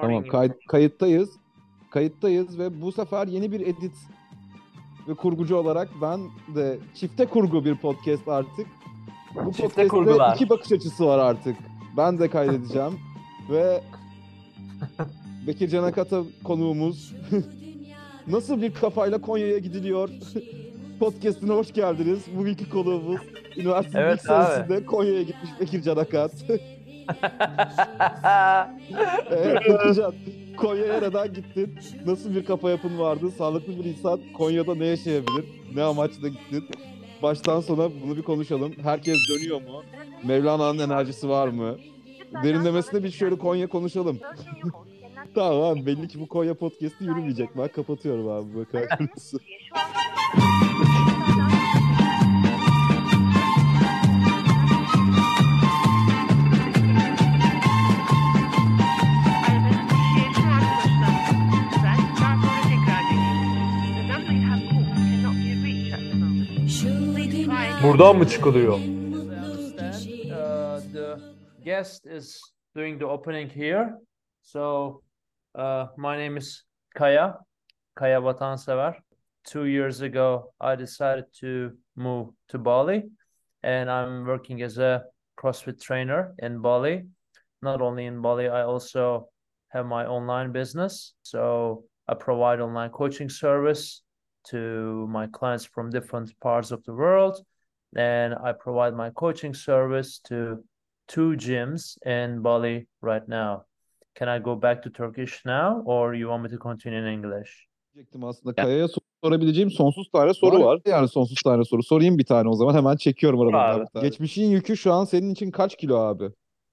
Tamam kay- kayıttayız. Kayıttayız ve bu sefer yeni bir edit ve kurgucu olarak ben de çifte kurgu bir podcast artık. Bu Çifte podcast'te kurgular. iki bakış açısı var artık. Ben de kaydedeceğim ve Bekir Canakata konuğumuz nasıl bir kafayla Konya'ya gidiliyor? Podcast'ine hoş geldiniz. Bugünkü konuğumuz üniversitenin Evet senesinde Konya'ya gitmiş Bekir Canakat. Evet Bekircan, Konya'ya neden gittin? Nasıl bir kafa yapın vardı? Sağlıklı bir insan Konya'da ne yaşayabilir? Ne amaçla gittin? Baştan sona bunu bir konuşalım. Herkes dönüyor mu? Mevlana'nın enerjisi var mı? Derinlemesine bir şöyle Konya konuşalım. tamam belli ki bu Konya podcast'i yürümeyecek. Ben kapatıyorum abi bakar Buradan mı çıkılıyor? Uh, the guest is doing the opening here. So, uh, my name is Kaya, Kaya Vatansever. Two years ago, I decided to move to Bali, and I'm working as a CrossFit trainer in Bali. Not only in Bali, I also have my online business. So, I provide online coaching service to my clients from different parts of the world and I provide my coaching service to two gyms in Bali right now. Can I go back to Turkish now, or you want me to continue in English? Diyecektim aslında Kaya'ya sor- sorabileceğim sonsuz tane soru var. Yani sonsuz tane soru. Sorayım bir tane o zaman. Hemen çekiyorum aradan. Geçmişin yükü şu an senin için kaç kilo abi?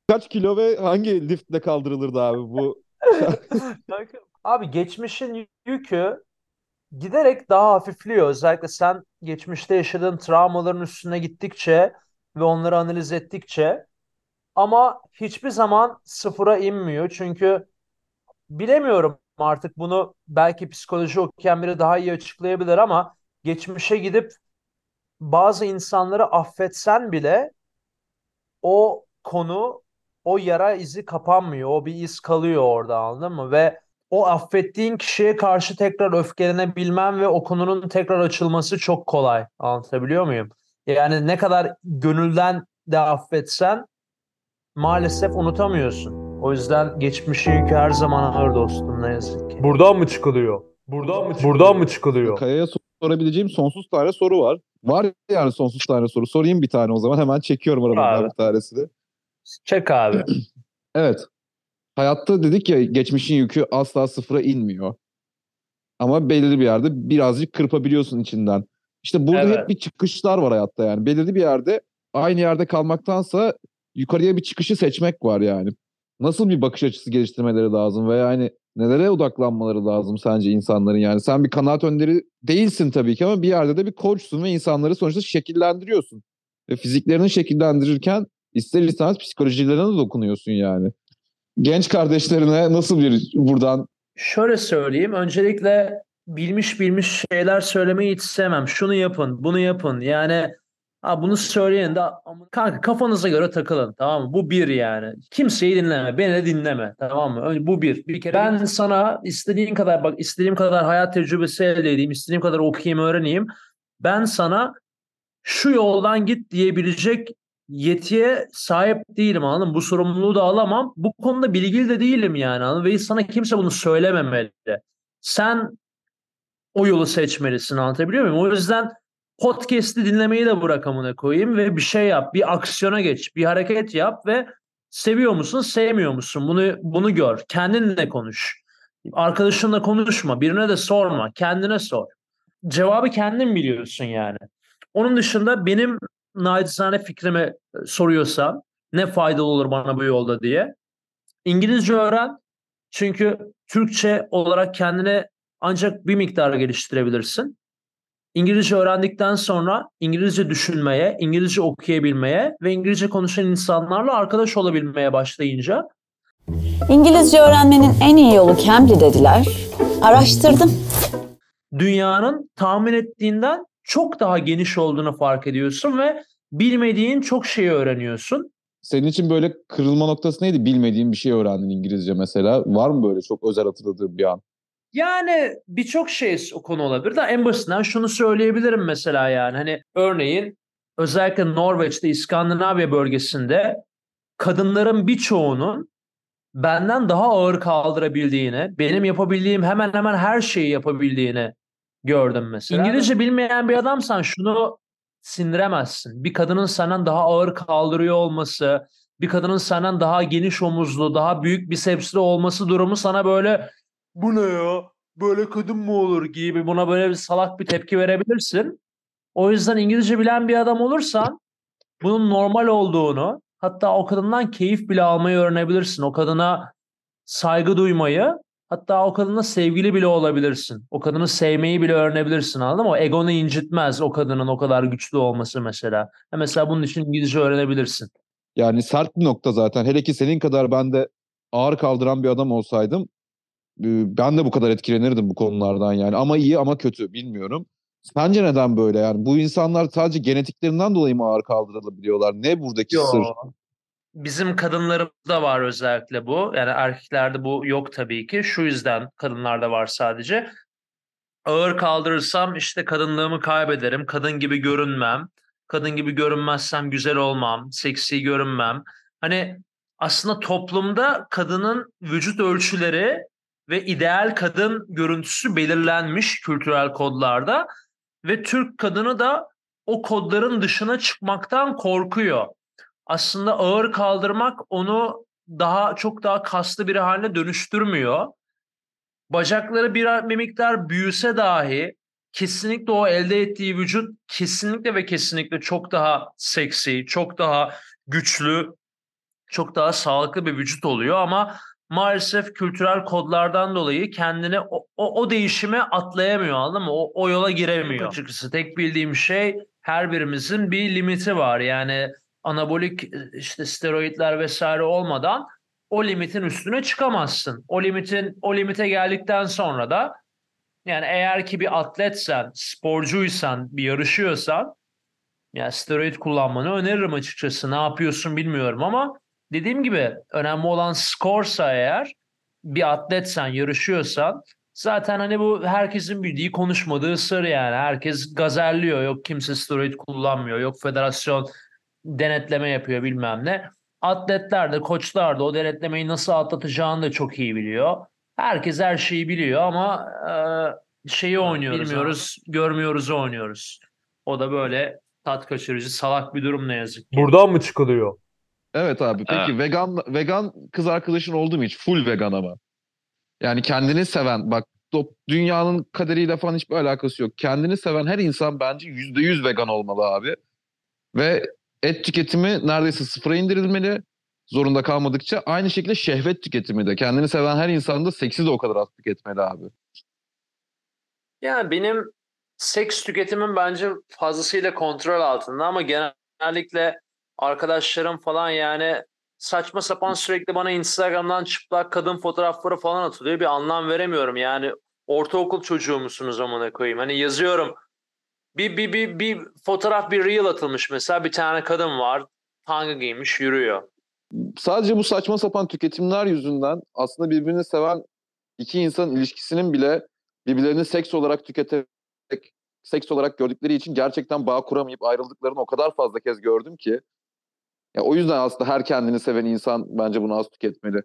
Kaç kilo ve hangi liftle kaldırılırdı abi bu? Abi geçmişin yükü giderek daha hafifliyor. Özellikle sen geçmişte yaşadığın travmaların üstüne gittikçe ve onları analiz ettikçe ama hiçbir zaman sıfıra inmiyor. Çünkü bilemiyorum artık bunu belki psikoloji okuyan biri daha iyi açıklayabilir ama geçmişe gidip bazı insanları affetsen bile o konu o yara izi kapanmıyor. O bir iz kalıyor orada anladın mı? Ve o affettiğin kişiye karşı tekrar öfkelenebilmen ve o konunun tekrar açılması çok kolay. Anlatabiliyor muyum? Yani ne kadar gönülden de affetsen maalesef unutamıyorsun. O yüzden geçmişin yükü her zaman ağır dostum ne yazık ki. Buradan mı çıkılıyor? Buradan mı Buradan mı çıkılıyor? Kaya'ya sor- sorabileceğim sonsuz tane soru var. Var yani sonsuz tane soru. Sorayım bir tane o zaman. Hemen çekiyorum aradan Abi. bir tanesini. Çek abi. Evet. Hayatta dedik ya geçmişin yükü asla sıfıra inmiyor. Ama belirli bir yerde birazcık kırpabiliyorsun içinden. İşte burada Evet. hep bir çıkışlar var hayatta yani. Belirli bir yerde aynı yerde kalmaktansa yukarıya bir çıkışı seçmek var yani. Nasıl bir bakış açısı geliştirmeleri lazım ve yani nelere odaklanmaları lazım sence insanların yani? Sen bir kanaat önderi değilsin tabii ki ama bir yerde de bir koçsun ve insanları sonuçta şekillendiriyorsun. Ve fiziklerini şekillendirirken ister istemez psikolojilerine de dokunuyorsun yani. Genç kardeşlerine nasıl bir buradan Şöyle söyleyeyim. Öncelikle bilmiş bilmiş şeyler söylemeyi hiç sevmem. Şunu yapın, bunu yapın. Yani ha bunu söyleyin de kanka kafanıza göre takılın. Tamam mı? Bu bir yani. Kimseyi dinleme. Beni de dinleme. Tamam mı? Önce bu bir. Bir kere ben sana istediğin kadar bak istediğim kadar hayat tecrübesi elde edeyim. istediğim kadar okuyayım, öğreneyim. Ben sana şu yoldan git diyebilecek yetiye sahip değilim anladın? Bu sorumluluğu da alamam. Bu konuda bilgili de değilim yani anladın? Ve sana kimse bunu söylememeli. Sen o yolu seçmelisin anlatabiliyor muyum? O yüzden podcast'i dinlemeyi de bırak amına koyayım ve bir şey yap. Bir aksiyona geç. Bir hareket yap ve seviyor musun, sevmiyor musun? Bunu bunu gör. Kendinle konuş. Arkadaşınla konuşma. Birine de sorma. Kendine sor. Cevabı kendin biliyorsun yani. Onun dışında benim naçizane fikrimi e, soruyorsan ne faydalı olur bana bu yolda diye. İngilizce öğren. Çünkü Türkçe olarak kendine ancak bir miktar geliştirebilirsin. İngilizce öğrendikten sonra İngilizce düşünmeye, İngilizce okuyabilmeye ve İngilizce konuşan insanlarla arkadaş olabilmeye başlayınca İngilizce öğrenmenin en iyi yolu Cambly dediler. Araştırdım. dünyanın tahmin ettiğinden çok daha geniş olduğunu fark ediyorsun ve bilmediğin çok şeyi öğreniyorsun. senin için böyle kırılma noktası neydi? Bilmediğin bir şey öğrendin İngilizce mesela. Var mı böyle çok özel hatırladığın bir an? Yani birçok şey o konu olabilir de en basitinden şunu söyleyebilirim mesela yani hani örneğin özellikle Norveç'te İskandinavya bölgesinde kadınların birçoğunun benden daha ağır kaldırabildiğini, benim yapabildiğim hemen hemen her şeyi yapabildiğini gördüm mesela. İngilizce bilmeyen bir adamsan şunu sindiremezsin. Bir kadının senden daha ağır kaldırıyor olması, bir kadının senden daha geniş omuzlu, daha büyük bisepsli olması durumu sana böyle bu ne ya? Böyle kadın mı olur gibi buna böyle bir salak bir tepki verebilirsin. O yüzden İngilizce bilen bir adam olursan bunun normal olduğunu hatta o kadından keyif bile almayı öğrenebilirsin. O kadına saygı duymayı hatta o kadına sevgili bile olabilirsin. O kadını sevmeyi bile öğrenebilirsin anladın mı? O egonu incitmez o kadının o kadar güçlü olması mesela. Mesela bunun için İngilizce öğrenebilirsin. Yani sert bir nokta zaten. Hele ki senin kadar ben de ağır kaldıran bir adam olsaydım ben de bu kadar etkilenirdim bu konulardan yani. Ama iyi ama kötü bilmiyorum. Sence neden böyle yani? Bu insanlar sadece genetiklerinden dolayı mı ağır kaldırılabiliyorlar? Ne buradaki Yo. sır? Bizim kadınlarımızda var özellikle bu. Yani erkeklerde bu yok tabii ki. Şu yüzden kadınlarda var sadece. Ağır kaldırırsam işte kadınlığımı kaybederim. Kadın gibi görünmem. Kadın gibi görünmezsem güzel olmam. Seksi görünmem. Hani aslında toplumda kadının vücut ölçüleri ve ideal kadın görüntüsü belirlenmiş kültürel kodlarda ve Türk kadını da o kodların dışına çıkmaktan korkuyor. Aslında ağır kaldırmak onu daha çok daha kaslı bir haline dönüştürmüyor. Bacakları bir, bir miktar büyüse dahi kesinlikle o elde ettiği vücut kesinlikle ve kesinlikle çok daha seksi, çok daha güçlü, çok daha sağlıklı bir vücut oluyor ama maalesef kültürel kodlardan dolayı kendini o, o, o değişime atlayamıyor anladın mı? O, o yola giremiyor. Açıkçası tek bildiğim şey her birimizin bir limiti var. Yani anabolik işte steroidler vesaire olmadan o limitin üstüne çıkamazsın. O limitin o limite geldikten sonra da yani eğer ki bir atletsen, sporcuysan, bir yarışıyorsan yani steroid kullanmanı öneririm açıkçası. Ne yapıyorsun bilmiyorum ama dediğim gibi önemli olan skorsa eğer bir atletsen, yarışıyorsan zaten hani bu herkesin bildiği konuşmadığı sır yani. Herkes gazerliyor. Yok kimse steroid kullanmıyor. Yok federasyon denetleme yapıyor bilmem ne. Atletler de koçlar da o denetlemeyi nasıl atlatacağını da çok iyi biliyor. Herkes her şeyi biliyor ama e, şeyi oynuyoruz. Bilmiyoruz, görmüyoruz oynuyoruz. O da böyle tat kaçırıcı salak bir durum ne yazık ki. Buradan mı çıkılıyor? Evet abi. Peki Evet. vegan vegan kız arkadaşın oldu mu hiç? Full vegan ama. Yani kendini seven bak dünyanın kaderiyle falan hiçbir alakası yok. Kendini seven her insan bence yüzde yüz vegan olmalı abi. Ve et tüketimi neredeyse sıfıra indirilmeli. Zorunda kalmadıkça. Aynı şekilde şehvet tüketimi de. Kendini seven her insan da seksi de o kadar az tüketmeli abi. Yani benim seks tüketimim bence fazlasıyla kontrol altında ama genellikle arkadaşlarım falan yani saçma sapan sürekli bana Instagram'dan çıplak kadın fotoğrafları falan atılıyor. Bir anlam veremiyorum yani. Ortaokul çocuğu musunuz amına koyayım? Hani yazıyorum. Bir, bir, bir, bir fotoğraf bir reel atılmış mesela. Bir tane kadın var. Tanga giymiş yürüyor. Sadece bu saçma sapan tüketimler yüzünden aslında birbirini seven iki insan ilişkisinin bile birbirlerini seks olarak tüketerek, seks olarak gördükleri için gerçekten bağ kuramayıp ayrıldıklarını o kadar fazla kez gördüm ki. Ya o yüzden aslında her kendini seven insan bence bunu az tüketmeli.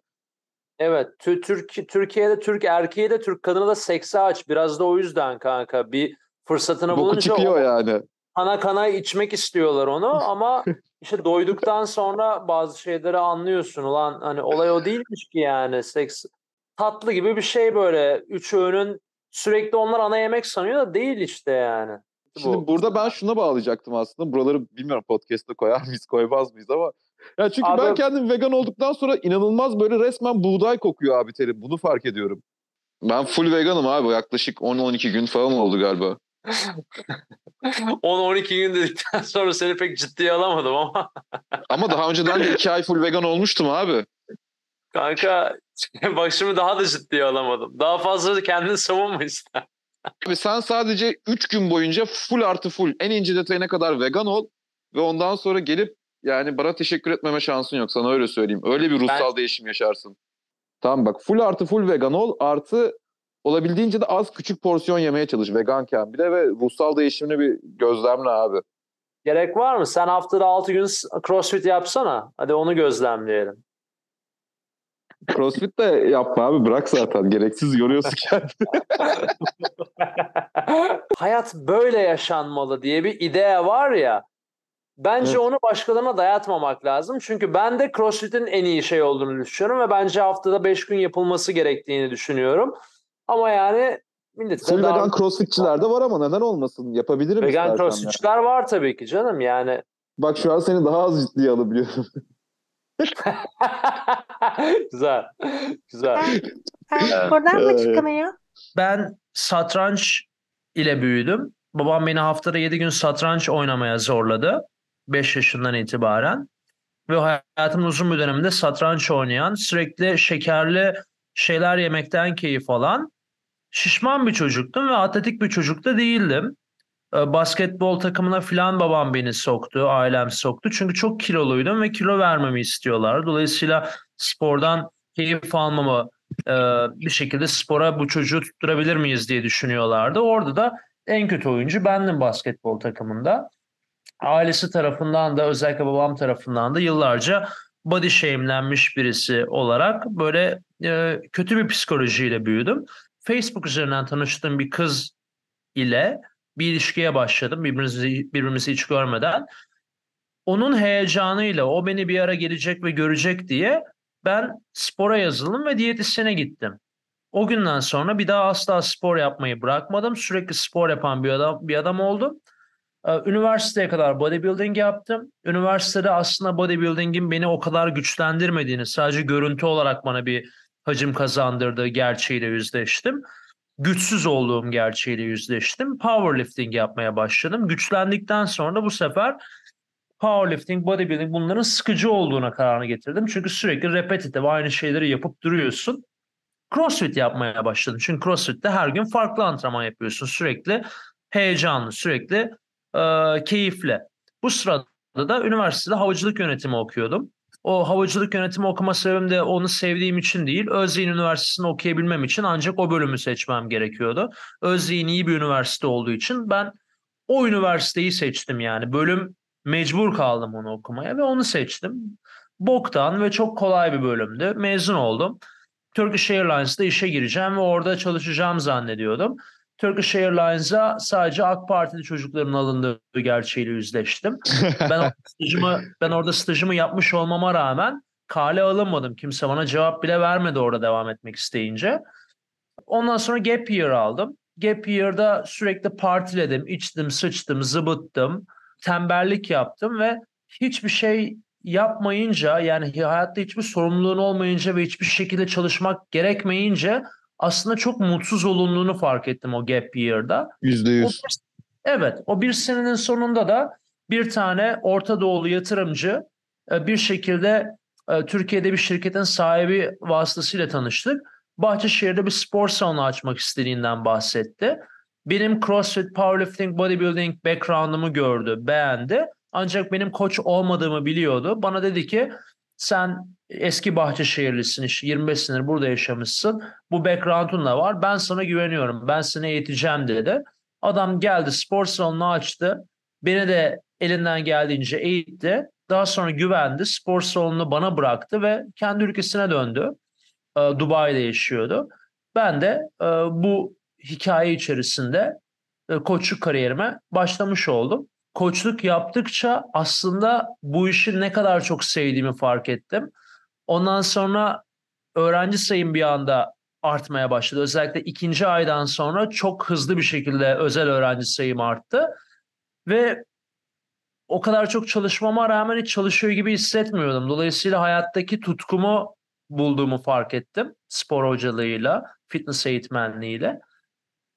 Evet, Tü- Türk Türkiye'de Türk erkeği de Türk kadını da sekse aç. Biraz da o yüzden kanka. Bir fırsatını Boku bulunca çıkıyor o- yani. kana kana içmek istiyorlar onu ama işte doyduktan sonra bazı şeyleri anlıyorsun. Ulan hani olay o değilmiş ki yani seks tatlı gibi bir şey böyle. Üç öğünün sürekli onlar ana yemek sanıyor da değil işte yani. Şimdi Bu. burada ben şuna bağlayacaktım aslında. Buraları bilmiyorum podcast'ta koyar mıyız koymaz mıyız ama. Ya çünkü Abi- ben kendim vegan olduktan sonra inanılmaz böyle resmen buğday kokuyor abi terim. Bunu fark ediyorum. Ben full veganım abi. Yaklaşık 10-12 gün falan oldu galiba. 10-12 gün dedikten sonra seni pek ciddiye alamadım ama Ama daha önceden de 2 ay full vegan olmuştum abi. kanka bak şimdi daha da ciddiye alamadım. Daha fazla kendini savunma ister. Abi sen sadece 3 gün boyunca full artı full en ince detayına kadar vegan ol ve ondan sonra gelip yani bana teşekkür etmeme şansın yok. Sana öyle söyleyeyim. Öyle bir ruhsal değişim yaşarsın. Tamam bak full artı full vegan ol artı olabildiğince de az küçük porsiyon yemeye çalış veganken bile ve ruhsal değişimini bir gözlemle abi. Gerek var mı? Sen haftada 6 gün crossfit yapsana. Hadi onu gözlemleyelim. Crossfit de yapma abi bırak zaten. Gereksiz yoruyorsun kendini. Hayat böyle yaşanmalı diye bir idea var ya. Bence Evet. onu başkalarına dayatmamak lazım. Çünkü ben de CrossFit'in en iyi şey olduğunu düşünüyorum ve bence haftada 5 gün yapılması gerektiğini düşünüyorum. Ama yani millet de Full vegan crossfitçiler de var ama neden olmasın? Yapabilirim vegan crossfitçiler var tabii ki canım yani. Bak şu an seni daha az ciddiye alabiliyorum. güzel. Güzel. Ben buradan mı çıkamıyor? Ben satranç ile büyüdüm. Babam beni haftada 7 gün satranç oynamaya zorladı. 5 yaşından itibaren. Ve hayatımın uzun bir döneminde satranç oynayan, sürekli şekerli şeyler yemekten keyif alan, şişman bir çocuktum ve atletik bir çocuk da değildim. Ee, Basketbol takımına filan babam beni soktu, ailem soktu. Çünkü çok kiloluydum ve kilo vermemi istiyorlar. Dolayısıyla spordan keyif almamı, e, bir şekilde spora bu çocuğu tutturabilir miyiz diye düşünüyorlardı. Orada da en kötü oyuncu bendim basketbol takımında. Ailesi tarafından da özellikle babam tarafından da yıllarca body shame'lenmiş birisi olarak böyle e, kötü bir psikolojiyle büyüdüm. Facebook üzerinden tanıştığım bir kız ile bir ilişkiye başladım birbirimizi, birbirimizi hiç görmeden. Onun heyecanıyla o beni bir ara gelecek ve görecek diye ben spora yazıldım ve diyetisyene gittim. O günden sonra bir daha asla spor yapmayı bırakmadım. Sürekli spor yapan bir adam bir adam oldum. Ee, Üniversiteye kadar bodybuilding yaptım. Üniversitede aslında bodybuilding'in beni o kadar güçlendirmediğini, sadece görüntü olarak bana bir hacim kazandırdığı gerçeğiyle yüzleştim. Güçsüz olduğum gerçeğiyle yüzleştim. Powerlifting yapmaya başladım. Güçlendikten sonra bu sefer powerlifting, bodybuilding bunların sıkıcı olduğuna kararını getirdim. Çünkü sürekli repetitif aynı şeyleri yapıp duruyorsun. CrossFit yapmaya başladım. Çünkü CrossFit'te her gün farklı antrenman yapıyorsun. Sürekli heyecanlı, sürekli e, keyifli. Bu sırada da üniversitede havacılık yönetimi okuyordum. O havacılık yönetimi okuma sebebim de onu sevdiğim için değil, Özyeğin Üniversitesi'ni okuyabilmem için ancak o bölümü seçmem gerekiyordu. Özyeğin iyi bir üniversite olduğu için ben o üniversiteyi seçtim yani. Bölüm mecbur kaldım onu okumaya ve onu seçtim. Boktan ve çok kolay bir bölümdü. Mezun oldum. Turkish Airlines'da işe gireceğim ve orada çalışacağım zannediyordum. Turkish Airlines'a sadece AK Partili çocukların alındığı gerçeğiyle yüzleştim. Ben orada stajımı, ben orada stajımı yapmış olmama rağmen kale alınmadım. Kimse bana cevap bile vermedi orada devam etmek isteyince. Ondan sonra Gap Year aldım. Gap Year'da sürekli partiledim, içtim, sıçtım, zıbıttım, tembellik yaptım ve hiçbir şey yapmayınca yani hayatta hiçbir sorumluluğun olmayınca ve hiçbir şekilde çalışmak gerekmeyince aslında çok mutsuz olunduğunu fark ettim o Gap Year'da. Yüzde O yüz. bir- evet, o bir senenin sonunda da bir tane Orta Doğulu yatırımcı e, bir şekilde e, Türkiye'de bir şirketin sahibi vasıtasıyla tanıştık. Bahçeşehir'de bir spor salonu açmak istediğinden bahsetti. Benim CrossFit, Powerlifting, Bodybuilding background'ımı gördü, beğendi. Ancak benim koç olmadığımı biliyordu. Bana dedi ki sen eski Bahçeşehirlisin, işte 25 senedir burada yaşamışsın. Bu background'un da var. Ben sana güveniyorum. Ben seni eğiteceğim dedi. Adam geldi spor salonunu açtı. Beni de elinden geldiğince eğitti. Daha sonra güvendi. Spor salonunu bana bıraktı ve kendi ülkesine döndü. Ee, Dubai'de yaşıyordu. Ben de e, bu hikaye içerisinde e, koçluk kariyerime başlamış oldum. Koçluk yaptıkça aslında bu işi ne kadar çok sevdiğimi fark ettim. Ondan sonra öğrenci sayım bir anda artmaya başladı. Özellikle ikinci aydan sonra çok hızlı bir şekilde özel öğrenci sayım arttı. Ve o kadar çok çalışmama rağmen hiç çalışıyor gibi hissetmiyordum. Dolayısıyla hayattaki tutkumu bulduğumu fark ettim spor hocalığıyla, fitness eğitmenliğiyle.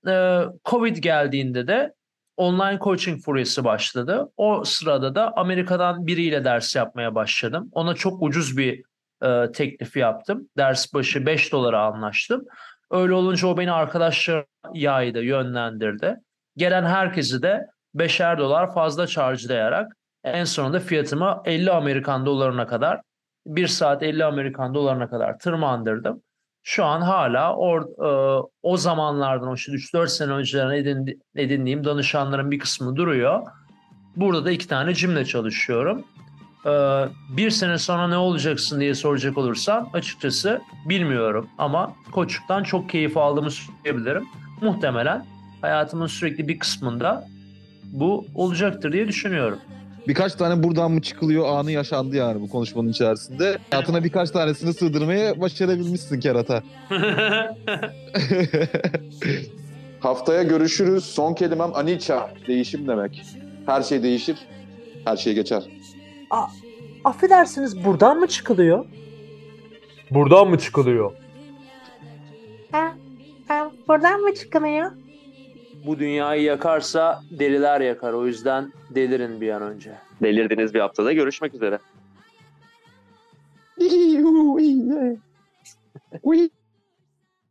Ee, Covid geldiğinde de online coaching furyası başladı. O sırada da Amerika'dan biriyle ders yapmaya başladım. Ona çok ucuz bir e, teklif yaptım. Ders başı 5 dolara anlaştım. Öyle olunca o beni arkadaşlar yaydı, yönlendirdi. Gelen herkesi de beşer dolar fazla charge'layarak En sonunda fiyatımı 50 Amerikan dolarına kadar 1 saat 50 Amerikan dolarına kadar tırmandırdım. Şu an hala or, e, o zamanlardan o işte 3-4 sene önceden edindi- edindiğim danışanların bir kısmı duruyor. Burada da iki tane cimle çalışıyorum. E, bir sene sonra ne olacaksın diye soracak olursam açıkçası bilmiyorum ama koçluktan çok keyif aldığımı söyleyebilirim. Muhtemelen hayatımın sürekli bir kısmında bu olacaktır diye düşünüyorum. Birkaç tane buradan mı çıkılıyor anı yaşandı yani bu konuşmanın içerisinde. Hayatına birkaç tanesini sığdırmaya başarabilmişsin kerata. Haftaya görüşürüz. Son kelimem Aniça. Değişim demek. Her şey değişir. Her şey geçer. Affedersiniz buradan mı çıkılıyor? Buradan mı çıkılıyor? Ha, ha, buradan mı çıkılıyor? Bu dünyayı yakarsa deliler yakar. O yüzden delirin bir an önce. Delirdiğiniz bir haftada görüşmek üzere.